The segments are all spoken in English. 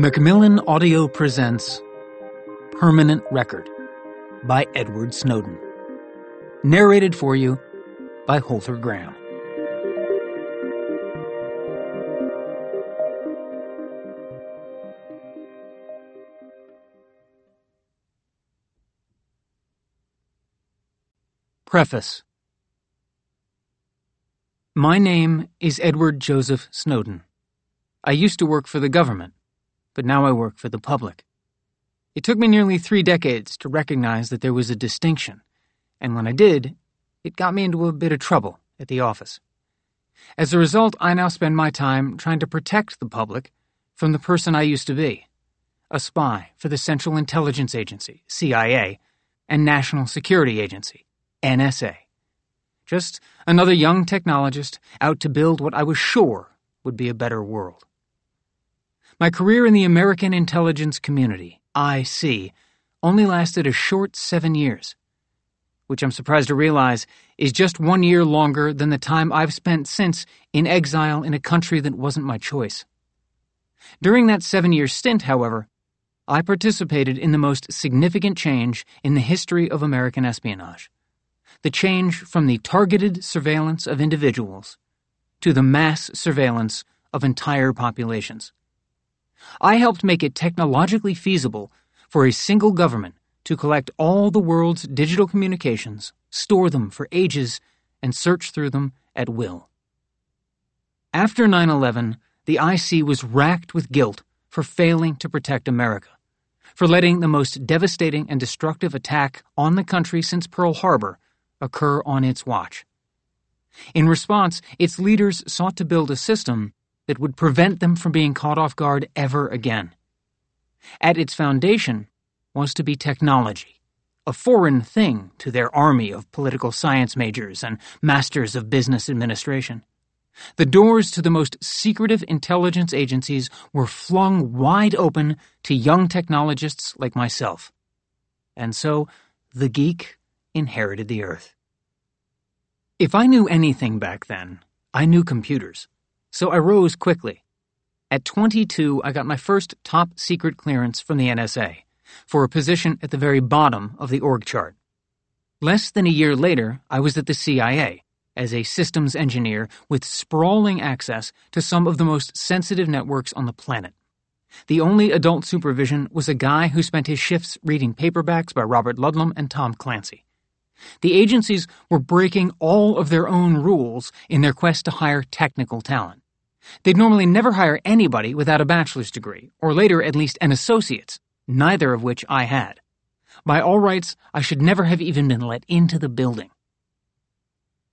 Macmillan Audio presents Permanent Record by Edward Snowden. Narrated for you by Holter Graham. Preface My name is Edward Joseph Snowden. I used to work for the government but now I work for the public. It took me nearly three decades to recognize that there was a distinction, and when I did, it got me into a bit of trouble at the office. As a result, I now spend my time trying to protect the public from the person I used to be a spy for the Central Intelligence Agency, CIA, and National Security Agency, NSA. Just another young technologist out to build what I was sure would be a better world. My career in the American intelligence community, IC, only lasted a short seven years, which I'm surprised to realize is just one year longer than the time I've spent since in exile in a country that wasn't my choice. During that seven year stint, however, I participated in the most significant change in the history of American espionage the change from the targeted surveillance of individuals to the mass surveillance of entire populations. I helped make it technologically feasible for a single government to collect all the world's digital communications, store them for ages, and search through them at will. After 9 11, the IC was racked with guilt for failing to protect America, for letting the most devastating and destructive attack on the country since Pearl Harbor occur on its watch. In response, its leaders sought to build a system that would prevent them from being caught off guard ever again. At its foundation was to be technology, a foreign thing to their army of political science majors and masters of business administration. The doors to the most secretive intelligence agencies were flung wide open to young technologists like myself. And so, the geek inherited the earth. If I knew anything back then, I knew computers so I rose quickly. At 22, I got my first top secret clearance from the NSA for a position at the very bottom of the org chart. Less than a year later, I was at the CIA as a systems engineer with sprawling access to some of the most sensitive networks on the planet. The only adult supervision was a guy who spent his shifts reading paperbacks by Robert Ludlum and Tom Clancy. The agencies were breaking all of their own rules in their quest to hire technical talent. They'd normally never hire anybody without a bachelor's degree, or later at least an associate's, neither of which I had. By all rights, I should never have even been let into the building.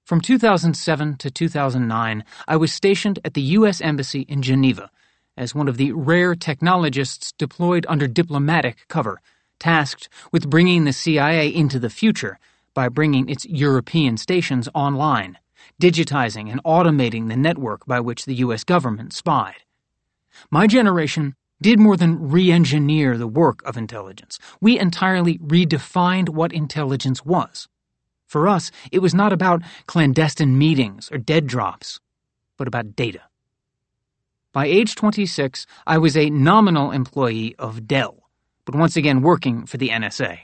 From 2007 to 2009, I was stationed at the U.S. Embassy in Geneva as one of the rare technologists deployed under diplomatic cover, tasked with bringing the CIA into the future by bringing its European stations online, digitizing and automating the network by which the U.S. government spied. My generation did more than re engineer the work of intelligence. We entirely redefined what intelligence was. For us, it was not about clandestine meetings or dead drops, but about data. By age 26, I was a nominal employee of Dell, but once again working for the NSA.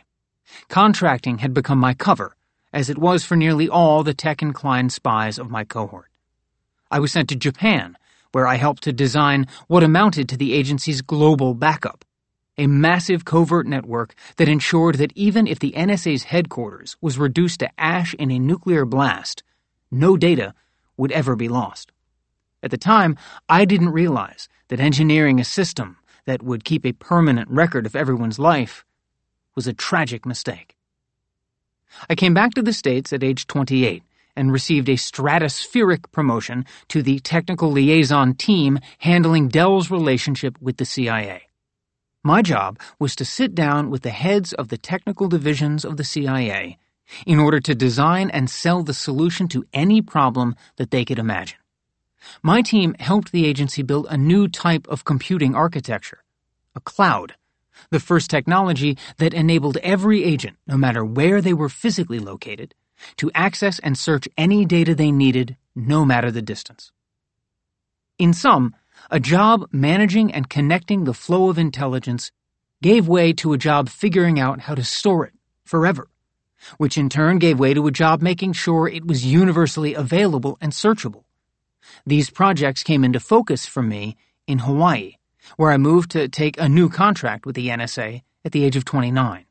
Contracting had become my cover, as it was for nearly all the tech inclined spies of my cohort. I was sent to Japan, where I helped to design what amounted to the agency's global backup a massive covert network that ensured that even if the NSA's headquarters was reduced to ash in a nuclear blast, no data would ever be lost. At the time, I didn't realize that engineering a system that would keep a permanent record of everyone's life was a tragic mistake. I came back to the States at age 28 and received a stratospheric promotion to the technical liaison team handling Dell's relationship with the CIA. My job was to sit down with the heads of the technical divisions of the CIA in order to design and sell the solution to any problem that they could imagine. My team helped the agency build a new type of computing architecture, a cloud the first technology that enabled every agent, no matter where they were physically located, to access and search any data they needed, no matter the distance. In sum, a job managing and connecting the flow of intelligence gave way to a job figuring out how to store it forever, which in turn gave way to a job making sure it was universally available and searchable. These projects came into focus for me in Hawaii, where I moved to take a new contract with the NSA at the age of 29.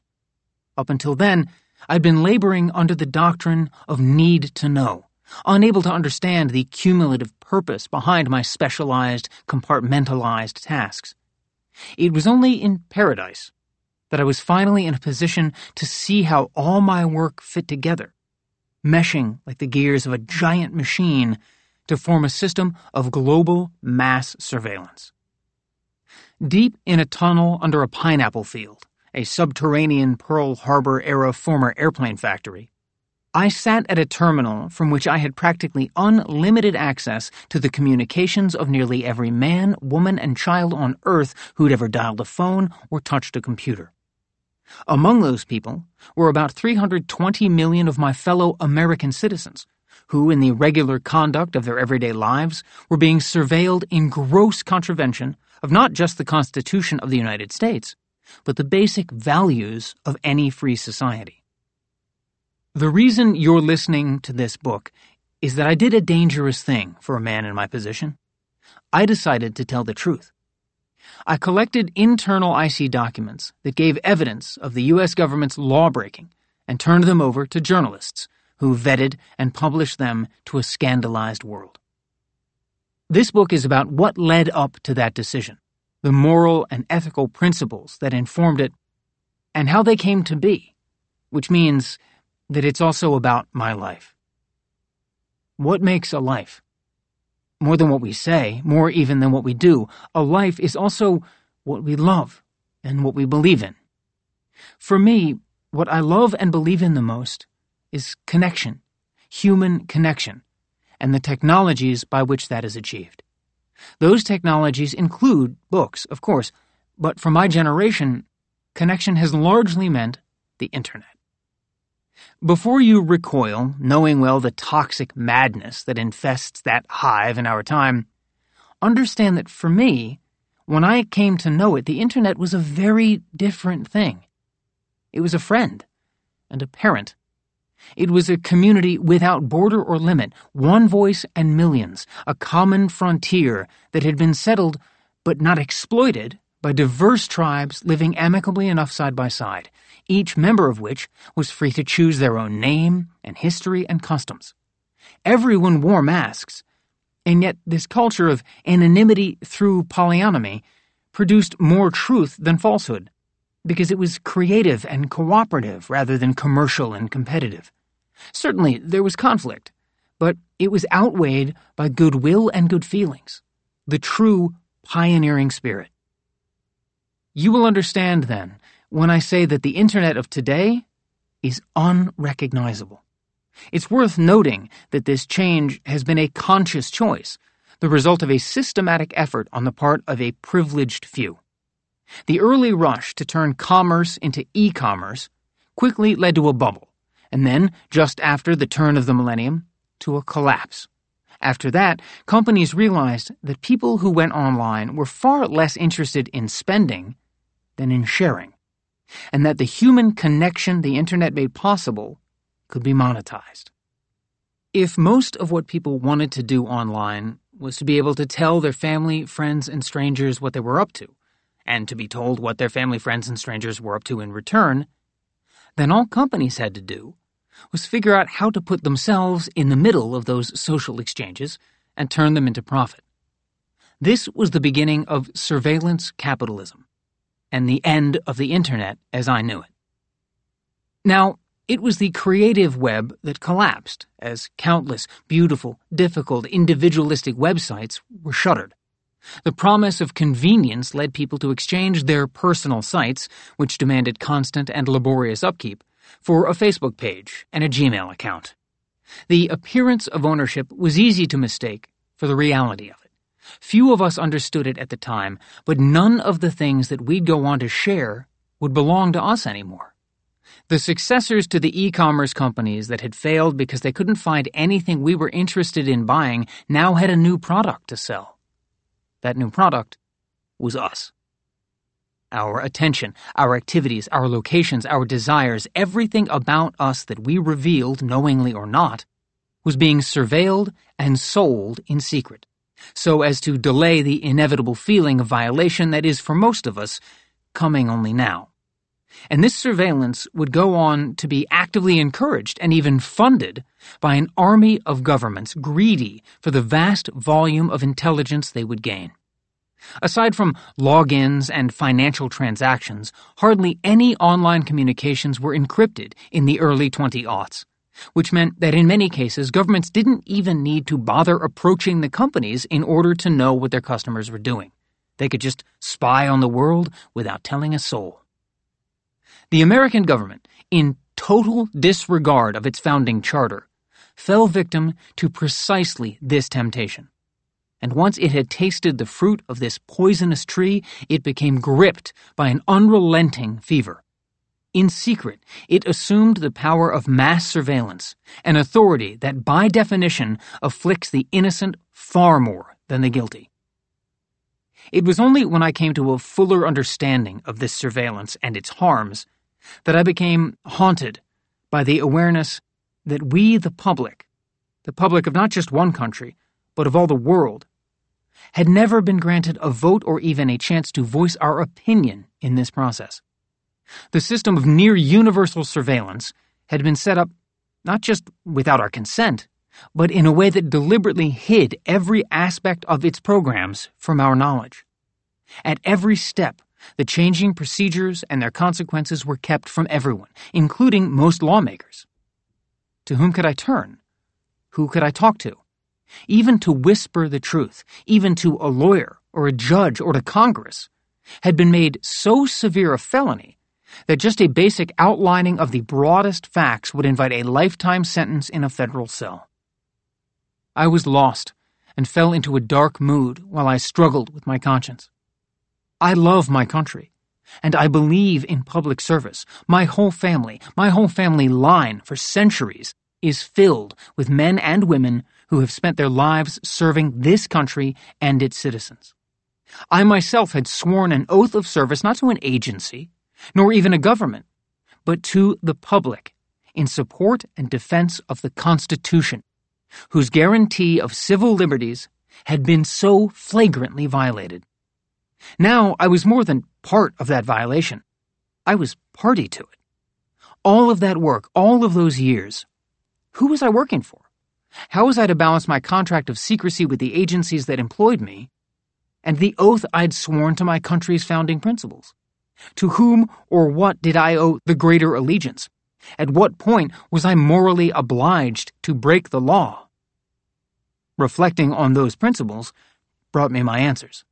Up until then, I'd been laboring under the doctrine of need to know, unable to understand the cumulative purpose behind my specialized, compartmentalized tasks. It was only in paradise that I was finally in a position to see how all my work fit together, meshing like the gears of a giant machine to form a system of global mass surveillance. Deep in a tunnel under a pineapple field, a subterranean Pearl Harbor era former airplane factory, I sat at a terminal from which I had practically unlimited access to the communications of nearly every man, woman, and child on Earth who'd ever dialed a phone or touched a computer. Among those people were about 320 million of my fellow American citizens, who, in the regular conduct of their everyday lives, were being surveilled in gross contravention of not just the Constitution of the United States, but the basic values of any free society. The reason you're listening to this book is that I did a dangerous thing for a man in my position. I decided to tell the truth. I collected internal IC documents that gave evidence of the U.S. government's lawbreaking and turned them over to journalists who vetted and published them to a scandalized world. This book is about what led up to that decision, the moral and ethical principles that informed it, and how they came to be, which means that it's also about my life. What makes a life? More than what we say, more even than what we do, a life is also what we love and what we believe in. For me, what I love and believe in the most is connection, human connection, and the technologies by which that is achieved. Those technologies include books, of course, but for my generation, connection has largely meant the internet. Before you recoil, knowing well the toxic madness that infests that hive in our time, understand that for me, when I came to know it, the internet was a very different thing. It was a friend and a parent. It was a community without border or limit, one voice and millions, a common frontier that had been settled but not exploited by diverse tribes living amicably enough side by side, each member of which was free to choose their own name and history and customs. Everyone wore masks, and yet this culture of anonymity through polyonymy produced more truth than falsehood, because it was creative and cooperative rather than commercial and competitive. Certainly, there was conflict, but it was outweighed by goodwill and good feelings, the true pioneering spirit. You will understand then when I say that the Internet of today is unrecognizable. It's worth noting that this change has been a conscious choice, the result of a systematic effort on the part of a privileged few. The early rush to turn commerce into e commerce quickly led to a bubble, and then, just after the turn of the millennium, to a collapse. After that, companies realized that people who went online were far less interested in spending than in sharing, and that the human connection the internet made possible could be monetized. If most of what people wanted to do online was to be able to tell their family, friends, and strangers what they were up to, and to be told what their family, friends, and strangers were up to in return, then all companies had to do was figure out how to put themselves in the middle of those social exchanges and turn them into profit. This was the beginning of surveillance capitalism, and the end of the Internet as I knew it. Now, it was the creative web that collapsed as countless beautiful, difficult, individualistic websites were shuttered. The promise of convenience led people to exchange their personal sites, which demanded constant and laborious upkeep, for a Facebook page and a Gmail account. The appearance of ownership was easy to mistake for the reality of it. Few of us understood it at the time, but none of the things that we'd go on to share would belong to us anymore. The successors to the e-commerce companies that had failed because they couldn't find anything we were interested in buying now had a new product to sell. That new product was us. Our attention, our activities, our locations, our desires, everything about us that we revealed, knowingly or not, was being surveilled and sold in secret, so as to delay the inevitable feeling of violation that is, for most of us, coming only now. And this surveillance would go on to be actively encouraged and even funded by an army of governments greedy for the vast volume of intelligence they would gain. Aside from logins and financial transactions, hardly any online communications were encrypted in the early 20 aughts, which meant that in many cases governments didn't even need to bother approaching the companies in order to know what their customers were doing. They could just spy on the world without telling a soul. The American government, in total disregard of its founding charter, fell victim to precisely this temptation. And once it had tasted the fruit of this poisonous tree, it became gripped by an unrelenting fever. In secret, it assumed the power of mass surveillance, an authority that by definition afflicts the innocent far more than the guilty. It was only when I came to a fuller understanding of this surveillance and its harms that I became haunted by the awareness that we, the public, the public of not just one country, but of all the world, had never been granted a vote or even a chance to voice our opinion in this process. The system of near universal surveillance had been set up not just without our consent, but in a way that deliberately hid every aspect of its programs from our knowledge. At every step, the changing procedures and their consequences were kept from everyone, including most lawmakers. To whom could I turn? Who could I talk to? Even to whisper the truth, even to a lawyer or a judge or to Congress, had been made so severe a felony that just a basic outlining of the broadest facts would invite a lifetime sentence in a federal cell. I was lost and fell into a dark mood while I struggled with my conscience. I love my country, and I believe in public service. My whole family, my whole family line for centuries is filled with men and women who have spent their lives serving this country and its citizens. I myself had sworn an oath of service not to an agency, nor even a government, but to the public in support and defense of the Constitution, whose guarantee of civil liberties had been so flagrantly violated. Now I was more than part of that violation. I was party to it. All of that work, all of those years, who was I working for? How was I to balance my contract of secrecy with the agencies that employed me and the oath I'd sworn to my country's founding principles? To whom or what did I owe the greater allegiance? At what point was I morally obliged to break the law? Reflecting on those principles brought me my answers.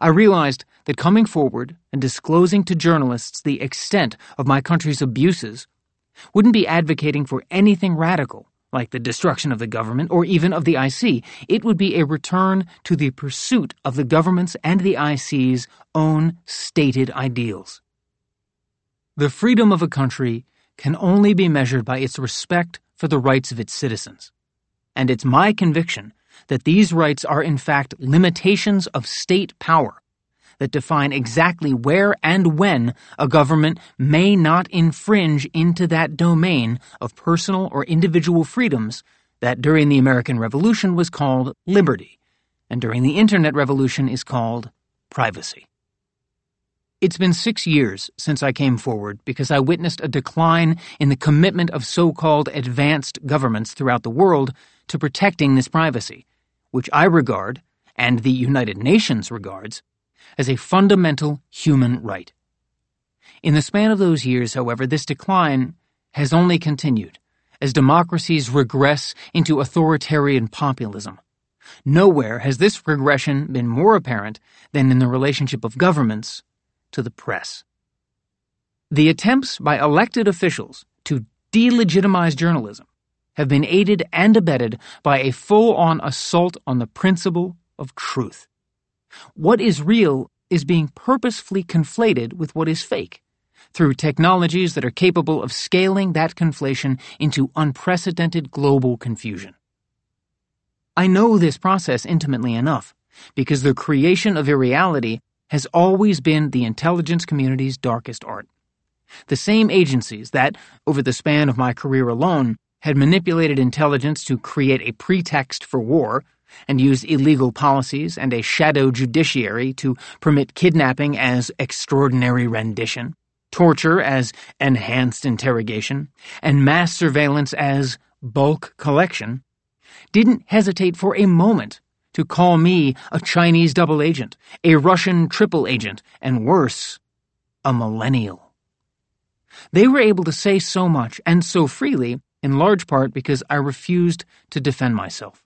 I realized that coming forward and disclosing to journalists the extent of my country's abuses wouldn't be advocating for anything radical, like the destruction of the government or even of the IC. It would be a return to the pursuit of the government's and the IC's own stated ideals. The freedom of a country can only be measured by its respect for the rights of its citizens. And it's my conviction that these rights are in fact limitations of state power that define exactly where and when a government may not infringe into that domain of personal or individual freedoms that during the American Revolution was called liberty, and during the Internet Revolution is called privacy. It's been six years since I came forward because I witnessed a decline in the commitment of so called advanced governments throughout the world to protecting this privacy, which I regard, and the United Nations regards, as a fundamental human right. In the span of those years, however, this decline has only continued as democracies regress into authoritarian populism. Nowhere has this regression been more apparent than in the relationship of governments to the press. The attempts by elected officials to delegitimize journalism have been aided and abetted by a full on assault on the principle of truth. What is real is being purposefully conflated with what is fake through technologies that are capable of scaling that conflation into unprecedented global confusion. I know this process intimately enough because the creation of irreality has always been the intelligence community's darkest art. The same agencies that, over the span of my career alone, had manipulated intelligence to create a pretext for war and used illegal policies and a shadow judiciary to permit kidnapping as extraordinary rendition, torture as enhanced interrogation, and mass surveillance as bulk collection, didn't hesitate for a moment to call me a Chinese double agent, a Russian triple agent, and worse, a millennial. They were able to say so much and so freely, in large part because I refused to defend myself.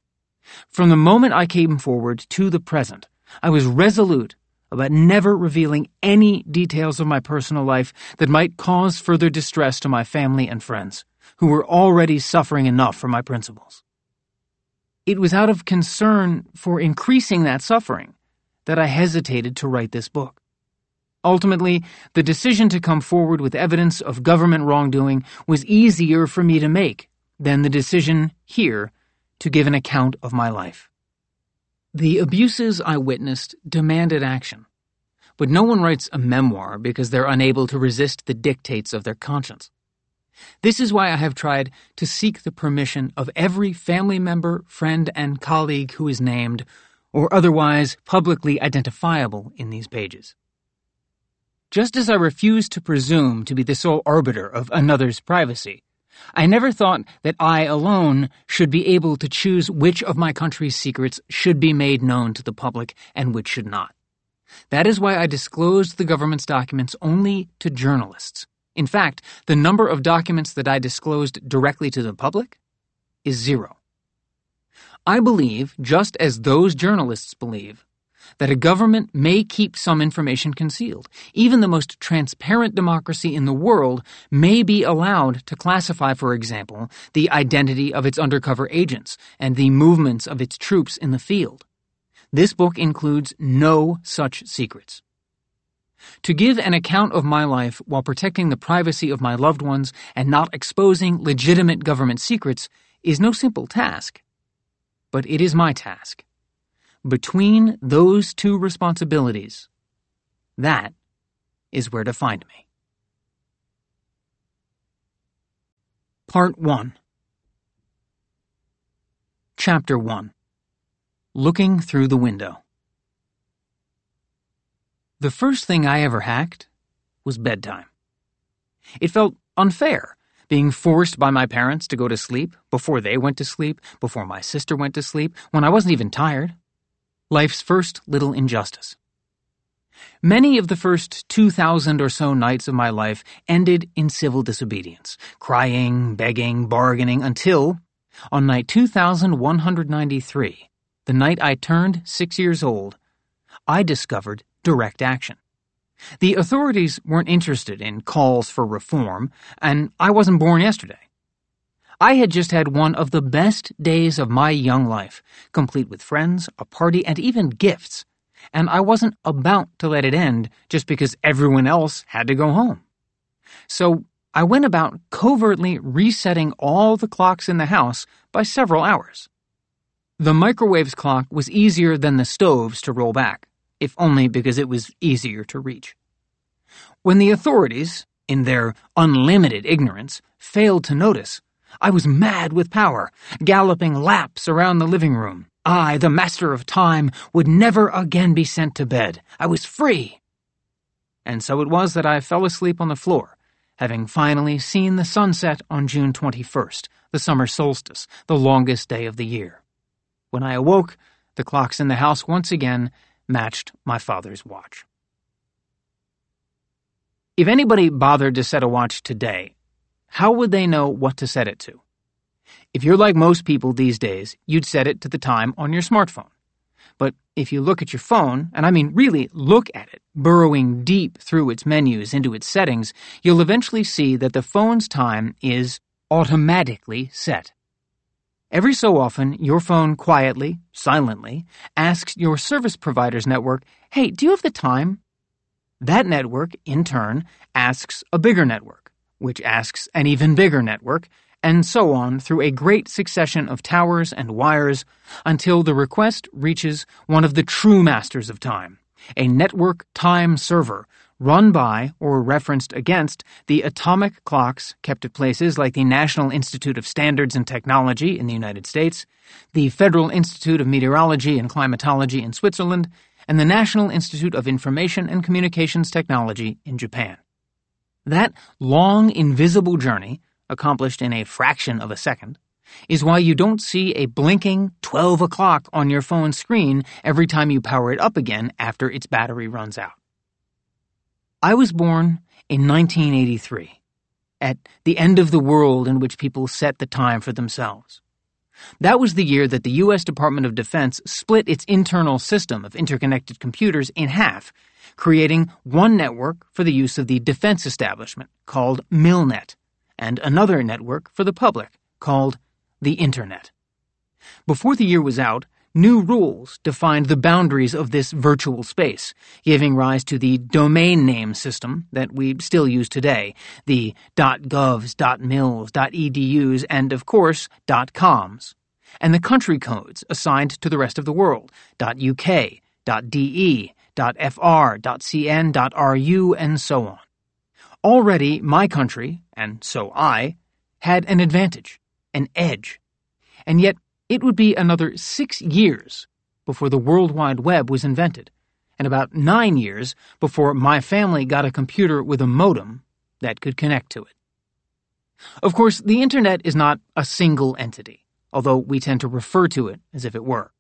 From the moment I came forward to the present, I was resolute about never revealing any details of my personal life that might cause further distress to my family and friends, who were already suffering enough for my principles. It was out of concern for increasing that suffering that I hesitated to write this book. Ultimately, the decision to come forward with evidence of government wrongdoing was easier for me to make than the decision here to give an account of my life. The abuses I witnessed demanded action, but no one writes a memoir because they're unable to resist the dictates of their conscience. This is why I have tried to seek the permission of every family member, friend, and colleague who is named or otherwise publicly identifiable in these pages. Just as I refuse to presume to be the sole arbiter of another's privacy, I never thought that I alone should be able to choose which of my country's secrets should be made known to the public and which should not. That is why I disclosed the government's documents only to journalists in fact, the number of documents that I disclosed directly to the public is zero. I believe, just as those journalists believe, that a government may keep some information concealed. Even the most transparent democracy in the world may be allowed to classify, for example, the identity of its undercover agents and the movements of its troops in the field. This book includes no such secrets. To give an account of my life while protecting the privacy of my loved ones and not exposing legitimate government secrets is no simple task. But it is my task. Between those two responsibilities, that is where to find me. Part 1 Chapter 1 Looking Through the Window the first thing I ever hacked was bedtime. It felt unfair, being forced by my parents to go to sleep before they went to sleep, before my sister went to sleep, when I wasn't even tired. Life's first little injustice. Many of the first 2,000 or so nights of my life ended in civil disobedience, crying, begging, bargaining, until, on night 2193, the night I turned six years old, I discovered direct action. The authorities weren't interested in calls for reform, and I wasn't born yesterday. I had just had one of the best days of my young life, complete with friends, a party, and even gifts, and I wasn't about to let it end just because everyone else had to go home. So I went about covertly resetting all the clocks in the house by several hours. The microwave's clock was easier than the stove's to roll back if only because it was easier to reach. When the authorities, in their unlimited ignorance, failed to notice, I was mad with power, galloping laps around the living room. I, the master of time, would never again be sent to bed. I was free. And so it was that I fell asleep on the floor, having finally seen the sunset on June 21st, the summer solstice, the longest day of the year. When I awoke, the clocks in the house once again matched my father's watch. If anybody bothered to set a watch today, how would they know what to set it to? If you're like most people these days, you'd set it to the time on your smartphone. But if you look at your phone, and I mean really look at it, burrowing deep through its menus into its settings, you'll eventually see that the phone's time is automatically set. Every so often, your phone quietly, silently, asks your service provider's network, Hey, do you have the time? That network, in turn, asks a bigger network, which asks an even bigger network, and so on through a great succession of towers and wires until the request reaches one of the true masters of time, a network time server run by or referenced against the atomic clocks kept at places like the National Institute of Standards and Technology in the United States, the Federal Institute of Meteorology and Climatology in Switzerland, and the National Institute of Information and Communications Technology in Japan. That long, invisible journey, accomplished in a fraction of a second, is why you don't see a blinking 12 o'clock on your phone screen every time you power it up again after its battery runs out. I was born in 1983, at the end of the world in which people set the time for themselves. That was the year that the U.S. Department of Defense split its internal system of interconnected computers in half, creating one network for the use of the defense establishment, called MILNET, and another network for the public, called the Internet. Before the year was out, new rules defined the boundaries of this virtual space, giving rise to the domain name system that we still use today, the .govs, .mils, .edus, and of course, .coms, and the country codes assigned to the rest of the world, .uk, .de, .fr, .cn, .ru, and so on. Already my country, and so I, had an advantage, an edge. And yet it would be another six years before the World Wide Web was invented, and about nine years before my family got a computer with a modem that could connect to it. Of course, the Internet is not a single entity, although we tend to refer to it as if it were.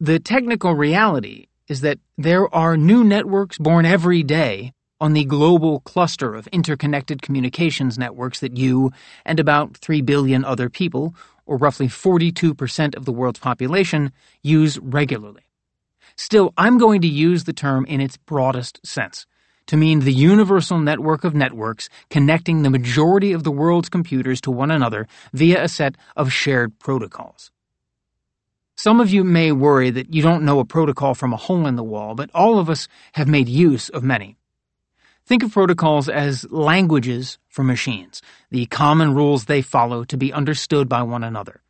The technical reality is that there are new networks born every day on the global cluster of interconnected communications networks that you and about 3 billion other people or roughly 42% of the world's population, use regularly. Still, I'm going to use the term in its broadest sense to mean the universal network of networks connecting the majority of the world's computers to one another via a set of shared protocols. Some of you may worry that you don't know a protocol from a hole in the wall, but all of us have made use of many. Think of protocols as languages for machines, the common rules they follow to be understood by one another.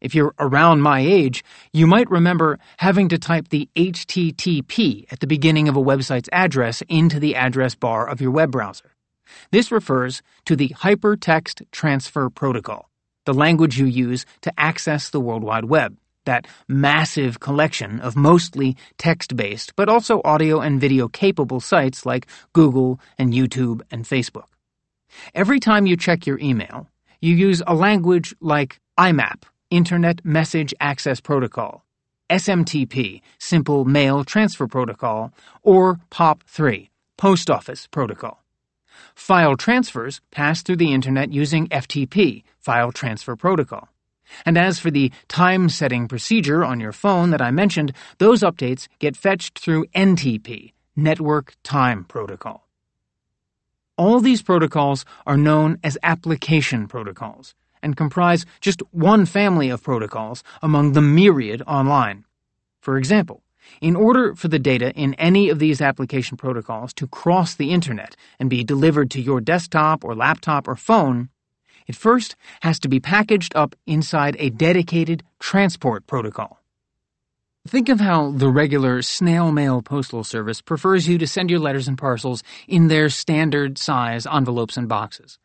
If you're around my age, you might remember having to type the HTTP at the beginning of a website's address into the address bar of your web browser. This refers to the Hypertext Transfer Protocol, the language you use to access the World Wide Web that massive collection of mostly text based, but also audio and video capable sites like Google and YouTube and Facebook. Every time you check your email, you use a language like IMAP, Internet Message Access Protocol, SMTP, Simple Mail Transfer Protocol, or POP3, Post Office Protocol. File transfers pass through the Internet using FTP, File Transfer Protocol. And as for the time setting procedure on your phone that I mentioned, those updates get fetched through NTP, Network Time Protocol. All these protocols are known as application protocols and comprise just one family of protocols among the myriad online. For example, in order for the data in any of these application protocols to cross the internet and be delivered to your desktop or laptop or phone, it first has to be packaged up inside a dedicated transport protocol. Think of how the regular snail mail postal service prefers you to send your letters and parcels in their standard size envelopes and boxes.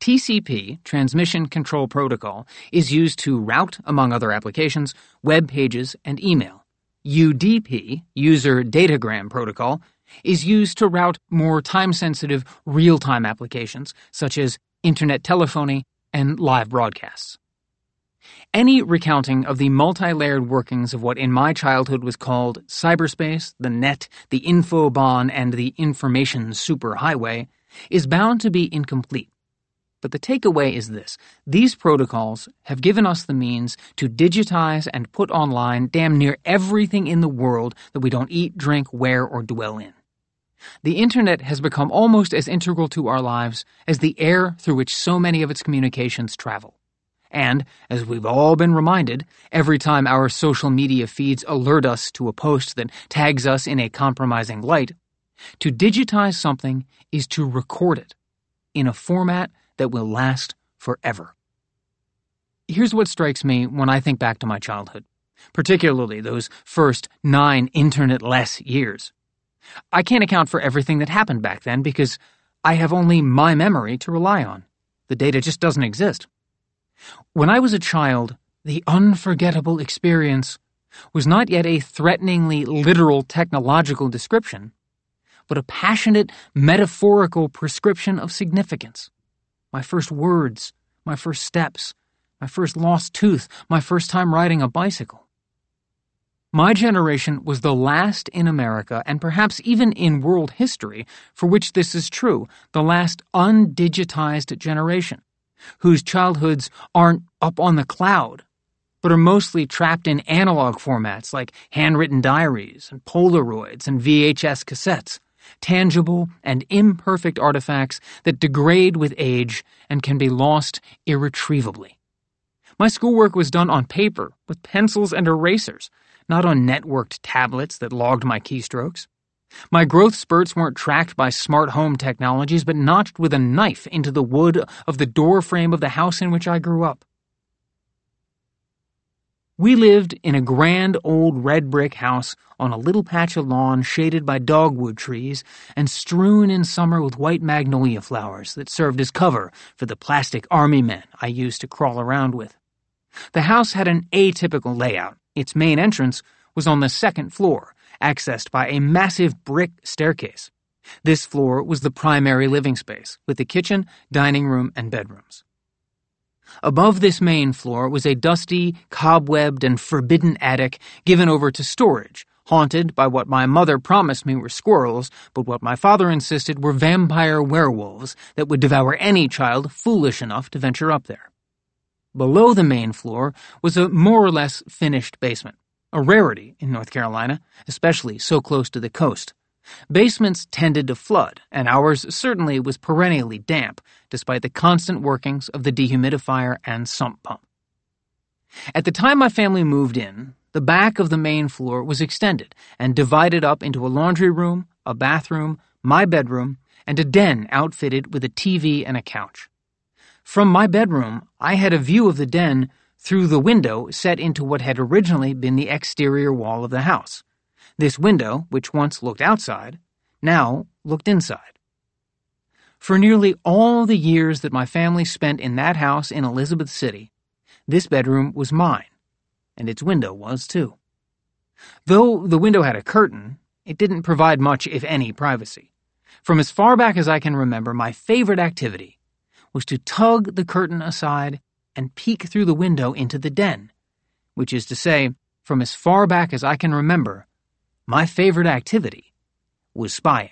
TCP, Transmission Control Protocol, is used to route, among other applications, web pages and email. UDP, User Datagram Protocol, is used to route more time sensitive, real time applications, such as internet telephony, and live broadcasts. Any recounting of the multi layered workings of what in my childhood was called cyberspace, the net, the infobahn, and the information superhighway is bound to be incomplete. But the takeaway is this these protocols have given us the means to digitize and put online damn near everything in the world that we don't eat, drink, wear, or dwell in. The Internet has become almost as integral to our lives as the air through which so many of its communications travel. And, as we've all been reminded, every time our social media feeds alert us to a post that tags us in a compromising light, to digitize something is to record it in a format that will last forever. here's what strikes me when I think back to my childhood, particularly those first nine internet less years. I can't account for everything that happened back then because I have only my memory to rely on. The data just doesn't exist. When I was a child, the unforgettable experience was not yet a threateningly literal technological description, but a passionate metaphorical prescription of significance. My first words, my first steps, my first lost tooth, my first time riding a bicycle. My generation was the last in America, and perhaps even in world history, for which this is true, the last undigitized generation, whose childhoods aren't up on the cloud, but are mostly trapped in analog formats like handwritten diaries and Polaroids and VHS cassettes, tangible and imperfect artifacts that degrade with age and can be lost irretrievably. My schoolwork was done on paper with pencils and erasers not on networked tablets that logged my keystrokes. My growth spurts weren't tracked by smart home technologies, but notched with a knife into the wood of the door frame of the house in which I grew up. We lived in a grand old red brick house on a little patch of lawn shaded by dogwood trees and strewn in summer with white magnolia flowers that served as cover for the plastic army men I used to crawl around with. The house had an atypical layout. Its main entrance was on the second floor, accessed by a massive brick staircase. This floor was the primary living space, with the kitchen, dining room, and bedrooms. Above this main floor was a dusty, cobwebbed, and forbidden attic given over to storage, haunted by what my mother promised me were squirrels, but what my father insisted were vampire werewolves that would devour any child foolish enough to venture up there. Below the main floor was a more or less finished basement, a rarity in North Carolina, especially so close to the coast. Basements tended to flood, and ours certainly was perennially damp, despite the constant workings of the dehumidifier and sump pump. At the time my family moved in, the back of the main floor was extended and divided up into a laundry room, a bathroom, my bedroom, and a den outfitted with a TV and a couch. From my bedroom, I had a view of the den through the window set into what had originally been the exterior wall of the house. This window, which once looked outside, now looked inside. For nearly all the years that my family spent in that house in Elizabeth City, this bedroom was mine, and its window was too. Though the window had a curtain, it didn't provide much, if any, privacy. From as far back as I can remember, my favorite activity was to tug the curtain aside and peek through the window into the den, which is to say, from as far back as I can remember, my favorite activity was spying.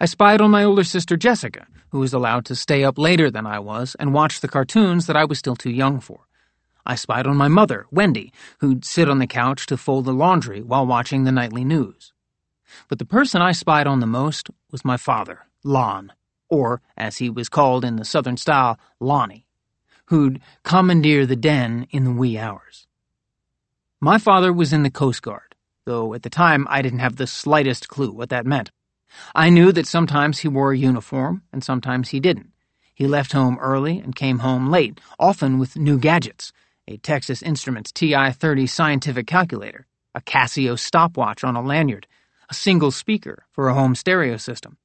I spied on my older sister Jessica, who was allowed to stay up later than I was and watch the cartoons that I was still too young for. I spied on my mother, Wendy, who'd sit on the couch to fold the laundry while watching the nightly news. But the person I spied on the most was my father, Lon, or, as he was called in the Southern style, Lonnie, who'd commandeer the den in the wee hours. My father was in the Coast Guard, though at the time I didn't have the slightest clue what that meant. I knew that sometimes he wore a uniform and sometimes he didn't. He left home early and came home late, often with new gadgets a Texas Instruments TI 30 scientific calculator, a Casio stopwatch on a lanyard, a single speaker for a home stereo system,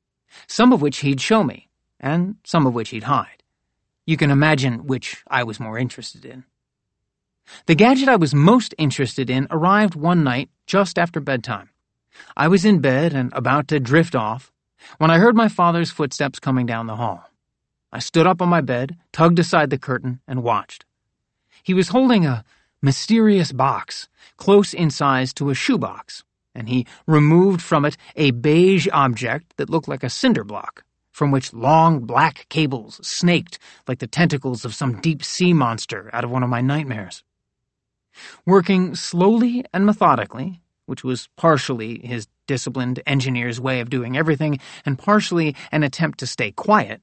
some of which he'd show me, and some of which he'd hide. You can imagine which I was more interested in. The gadget I was most interested in arrived one night just after bedtime. I was in bed and about to drift off when I heard my father's footsteps coming down the hall. I stood up on my bed, tugged aside the curtain, and watched. He was holding a mysterious box, close in size to a shoebox and he removed from it a beige object that looked like a cinder block, from which long black cables snaked like the tentacles of some deep sea monster out of one of my nightmares. Working slowly and methodically, which was partially his disciplined engineer's way of doing everything and partially an attempt to stay quiet,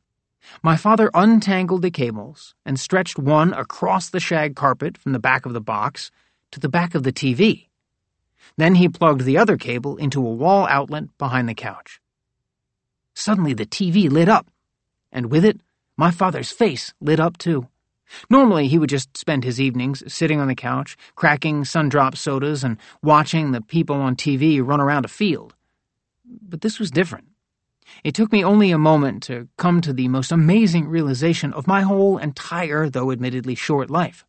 my father untangled the cables and stretched one across the shag carpet from the back of the box to the back of the TV. Then he plugged the other cable into a wall outlet behind the couch. Suddenly the TV lit up, and with it, my father's face lit up too. Normally, he would just spend his evenings sitting on the couch, cracking Sun Drop sodas and watching the people on TV run around a field. But this was different. It took me only a moment to come to the most amazing realization of my whole entire, though admittedly short life.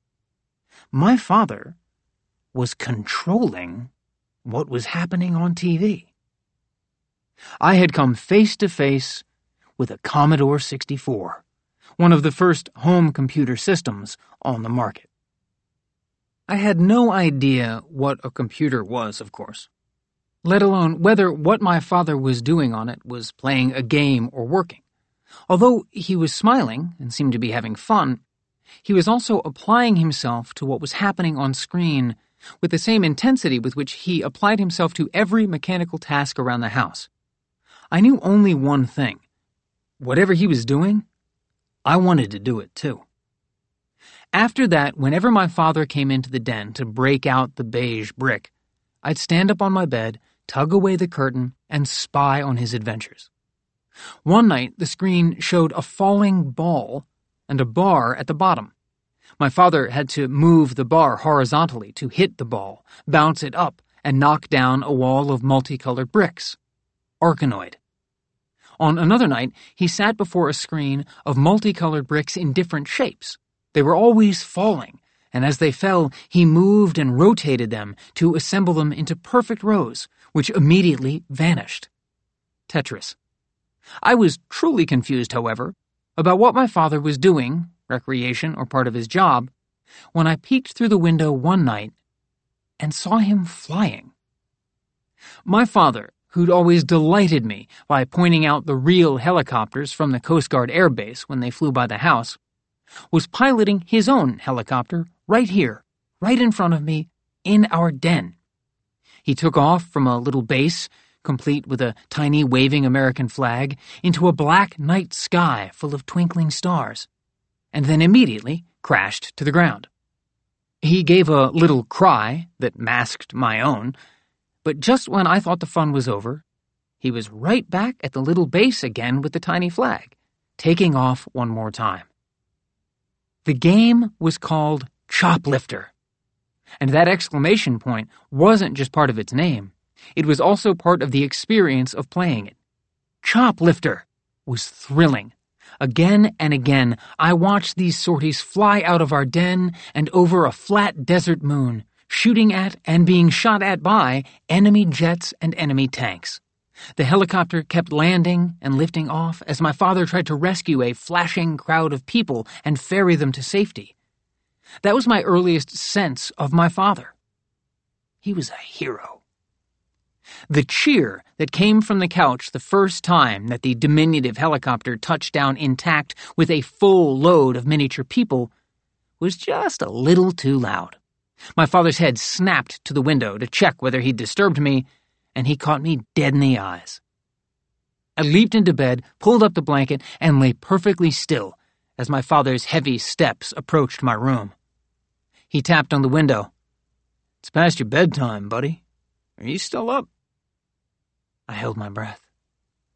My father was controlling what was happening on TV. I had come face to face with a Commodore 64 one of the first home computer systems on the market. I had no idea what a computer was, of course, let alone whether what my father was doing on it was playing a game or working. Although he was smiling and seemed to be having fun, he was also applying himself to what was happening on screen with the same intensity with which he applied himself to every mechanical task around the house. I knew only one thing. Whatever he was doing, I wanted to do it too. After that, whenever my father came into the den to break out the beige brick, I'd stand up on my bed, tug away the curtain, and spy on his adventures. One night, the screen showed a falling ball and a bar at the bottom. My father had to move the bar horizontally to hit the ball, bounce it up, and knock down a wall of multicolored bricks. Arkanoid. On another night, he sat before a screen of multicolored bricks in different shapes. They were always falling, and as they fell, he moved and rotated them to assemble them into perfect rows, which immediately vanished. Tetris. I was truly confused, however, about what my father was doing, recreation or part of his job, when I peeked through the window one night and saw him flying. My father, who'd always delighted me by pointing out the real helicopters from the Coast Guard Air Base when they flew by the house, was piloting his own helicopter right here, right in front of me, in our den. He took off from a little base, complete with a tiny waving American flag, into a black night sky full of twinkling stars, and then immediately crashed to the ground. He gave a little cry that masked my own, but just when I thought the fun was over, he was right back at the little base again with the tiny flag, taking off one more time. The game was called Choplifter, and that exclamation point wasn't just part of its name, it was also part of the experience of playing it. Choplifter was thrilling. Again and again, I watched these sorties fly out of our den and over a flat desert moon, shooting at and being shot at by enemy jets and enemy tanks. The helicopter kept landing and lifting off as my father tried to rescue a flashing crowd of people and ferry them to safety. That was my earliest sense of my father. He was a hero. The cheer that came from the couch the first time that the diminutive helicopter touched down intact with a full load of miniature people was just a little too loud. My father's head snapped to the window to check whether he'd disturbed me, and he caught me dead in the eyes. I leaped into bed, pulled up the blanket, and lay perfectly still as my father's heavy steps approached my room. He tapped on the window. It's past your bedtime, buddy. Are you still up? I held my breath.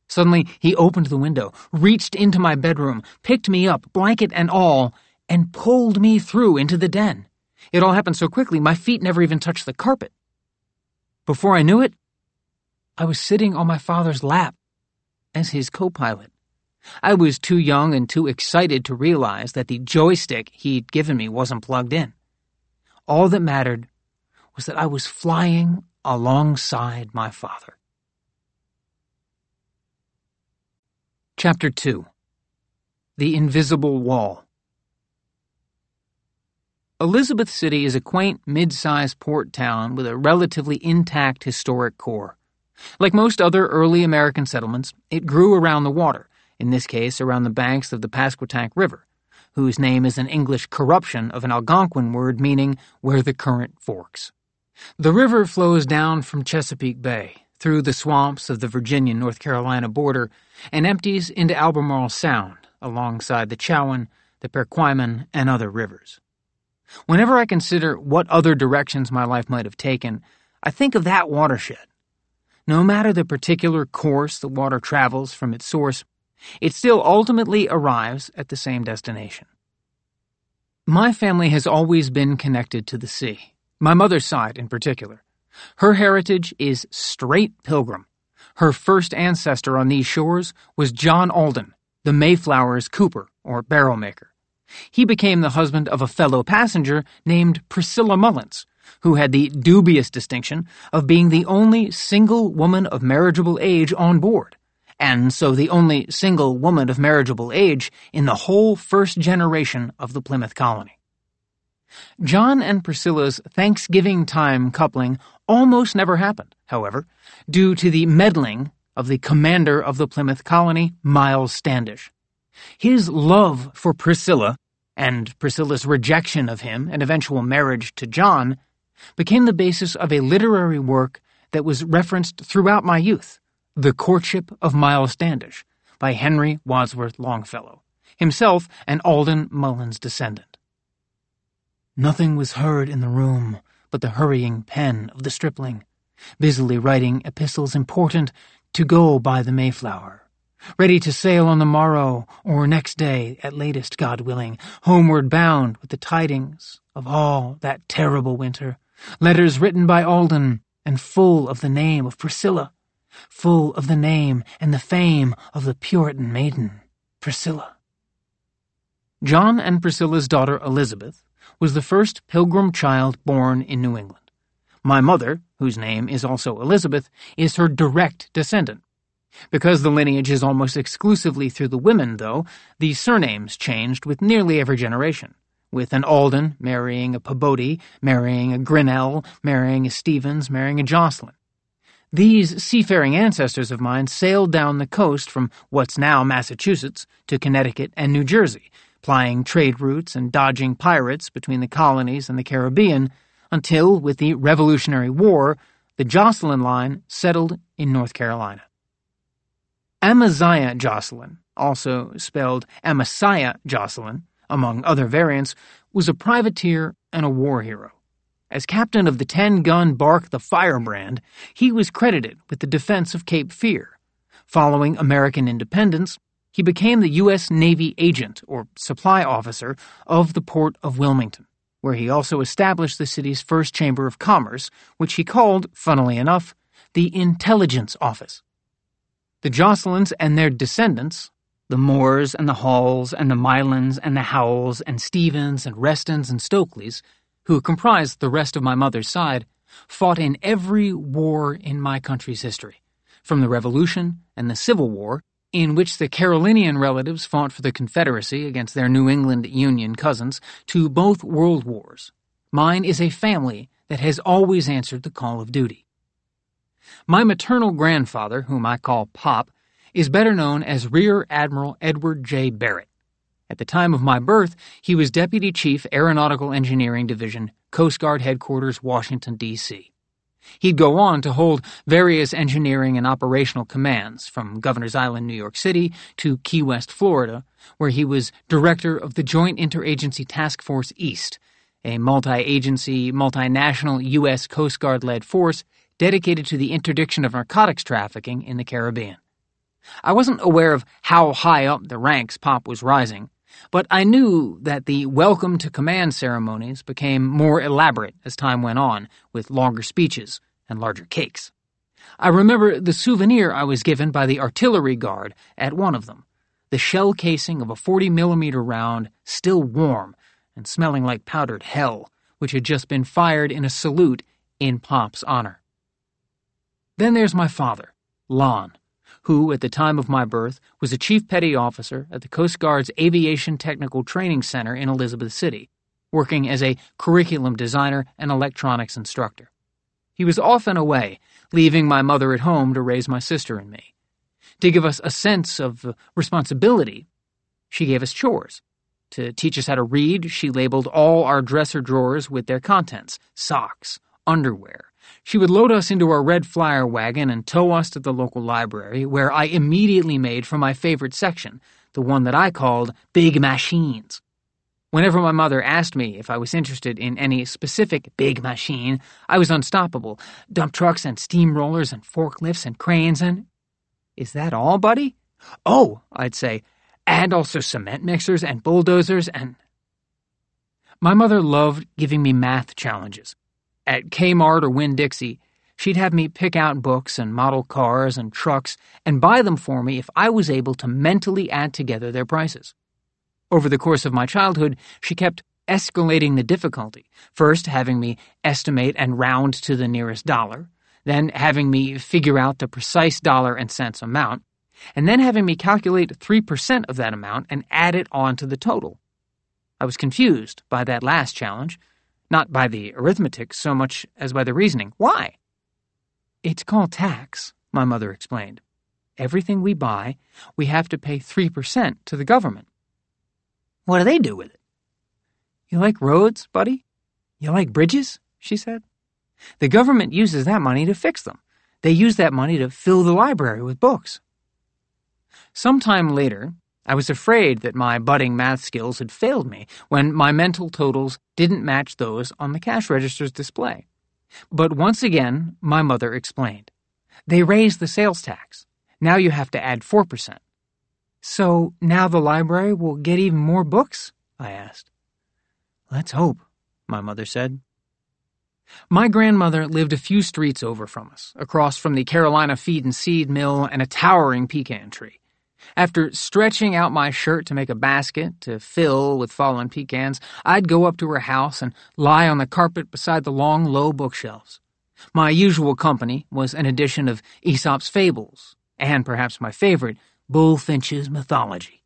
Suddenly, he opened the window, reached into my bedroom, picked me up, blanket and all, and pulled me through into the den. It all happened so quickly, my feet never even touched the carpet. Before I knew it, I was sitting on my father's lap as his co pilot. I was too young and too excited to realize that the joystick he'd given me wasn't plugged in. All that mattered was that I was flying alongside my father. Chapter 2 The Invisible Wall Elizabeth City is a quaint, mid-sized port town with a relatively intact historic core. Like most other early American settlements, it grew around the water, in this case around the banks of the Pasquotank River, whose name is an English corruption of an Algonquin word meaning where the current forks. The river flows down from Chesapeake Bay, through the swamps of the Virginia North Carolina border, and empties into Albemarle Sound alongside the Chowan, the Perquimans, and other rivers. Whenever I consider what other directions my life might have taken, I think of that watershed. No matter the particular course the water travels from its source, it still ultimately arrives at the same destination. My family has always been connected to the sea, my mother's side in particular. Her heritage is straight pilgrim. Her first ancestor on these shores was John Alden, the Mayflower's cooper or barrel maker. He became the husband of a fellow passenger named Priscilla Mullins, who had the dubious distinction of being the only single woman of marriageable age on board, and so the only single woman of marriageable age in the whole first generation of the Plymouth colony. John and Priscilla's Thanksgiving time coupling almost never happened, however, due to the meddling of the commander of the Plymouth colony, Miles Standish. His love for Priscilla and Priscilla's rejection of him and eventual marriage to John became the basis of a literary work that was referenced throughout my youth, The Courtship of Miles Standish, by Henry Wadsworth Longfellow, himself an Alden Mullins descendant. Nothing was heard in the room but the hurrying pen of the stripling, busily writing epistles important to go by the Mayflower, ready to sail on the morrow or next day at latest, God willing, homeward bound with the tidings of all that terrible winter letters written by Alden, and full of the name of Priscilla, full of the name and the fame of the Puritan maiden, Priscilla. John and Priscilla's daughter Elizabeth was the first pilgrim child born in New England. My mother, whose name is also Elizabeth, is her direct descendant. Because the lineage is almost exclusively through the women, though, the surnames changed with nearly every generation with an Alden marrying a Peabody, marrying a Grinnell, marrying a Stevens, marrying a Jocelyn. These seafaring ancestors of mine sailed down the coast from what's now Massachusetts to Connecticut and New Jersey, plying trade routes and dodging pirates between the colonies and the Caribbean, until, with the Revolutionary War, the Jocelyn line settled in North Carolina. Amaziah Jocelyn, also spelled Amasiah Jocelyn, among other variants, was a privateer and a war hero. As captain of the 10 gun bark the Firebrand, he was credited with the defense of Cape Fear. Following American independence, he became the U.S. Navy agent, or supply officer, of the port of Wilmington, where he also established the city's first chamber of commerce, which he called, funnily enough, the Intelligence Office. The Jocelyn's and their descendants, the Moores and the Halls and the Mylans and the Howells and Stevens and Restons and Stokeleys, who comprised the rest of my mother's side, fought in every war in my country's history, from the Revolution and the Civil War, in which the Carolinian relatives fought for the Confederacy against their New England Union cousins, to both world wars. Mine is a family that has always answered the call of duty. My maternal grandfather, whom I call Pop, is better known as Rear Admiral Edward J. Barrett. At the time of my birth, he was Deputy Chief Aeronautical Engineering Division, Coast Guard Headquarters, Washington, D.C. He'd go on to hold various engineering and operational commands, from Governor's Island, New York City, to Key West, Florida, where he was director of the Joint Interagency Task Force East, a multi agency, multinational U.S. Coast Guard led force dedicated to the interdiction of narcotics trafficking in the Caribbean. I wasn't aware of how high up the ranks Pop was rising, but I knew that the welcome to command ceremonies became more elaborate as time went on, with longer speeches and larger cakes. I remember the souvenir I was given by the artillery guard at one of them the shell casing of a 40 millimeter round, still warm and smelling like powdered hell, which had just been fired in a salute in Pop's honor. Then there's my father, Lon who, at the time of my birth, was a chief petty officer at the Coast Guard's Aviation Technical Training Center in Elizabeth City, working as a curriculum designer and electronics instructor. He was often away, leaving my mother at home to raise my sister and me. To give us a sense of responsibility, she gave us chores. To teach us how to read, she labeled all our dresser drawers with their contents socks, underwear, she would load us into our red flyer wagon and tow us to the local library, where I immediately made for my favorite section, the one that I called Big Machines. Whenever my mother asked me if I was interested in any specific big machine, I was unstoppable. Dump trucks and steamrollers and forklifts and cranes and. Is that all, buddy? Oh, I'd say, and also cement mixers and bulldozers and. My mother loved giving me math challenges. At Kmart or Winn Dixie, she'd have me pick out books and model cars and trucks and buy them for me if I was able to mentally add together their prices. Over the course of my childhood, she kept escalating the difficulty, first having me estimate and round to the nearest dollar, then having me figure out the precise dollar and cents amount, and then having me calculate 3% of that amount and add it on to the total. I was confused by that last challenge, not by the arithmetic so much as by the reasoning. Why? It's called tax, my mother explained. Everything we buy, we have to pay 3% to the government. What do they do with it? You like roads, buddy? You like bridges? she said. The government uses that money to fix them. They use that money to fill the library with books. Some time later, I was afraid that my budding math skills had failed me when my mental totals didn't match those on the cash register's display. But once again, my mother explained. They raised the sales tax. Now you have to add 4%. So now the library will get even more books? I asked. Let's hope, my mother said. My grandmother lived a few streets over from us, across from the Carolina Feed and Seed Mill and a towering pecan tree. After stretching out my shirt to make a basket to fill with fallen pecans, I'd go up to her house and lie on the carpet beside the long, low bookshelves. My usual company was an edition of Aesop's Fables, and perhaps my favorite, Bulfinch's mythology.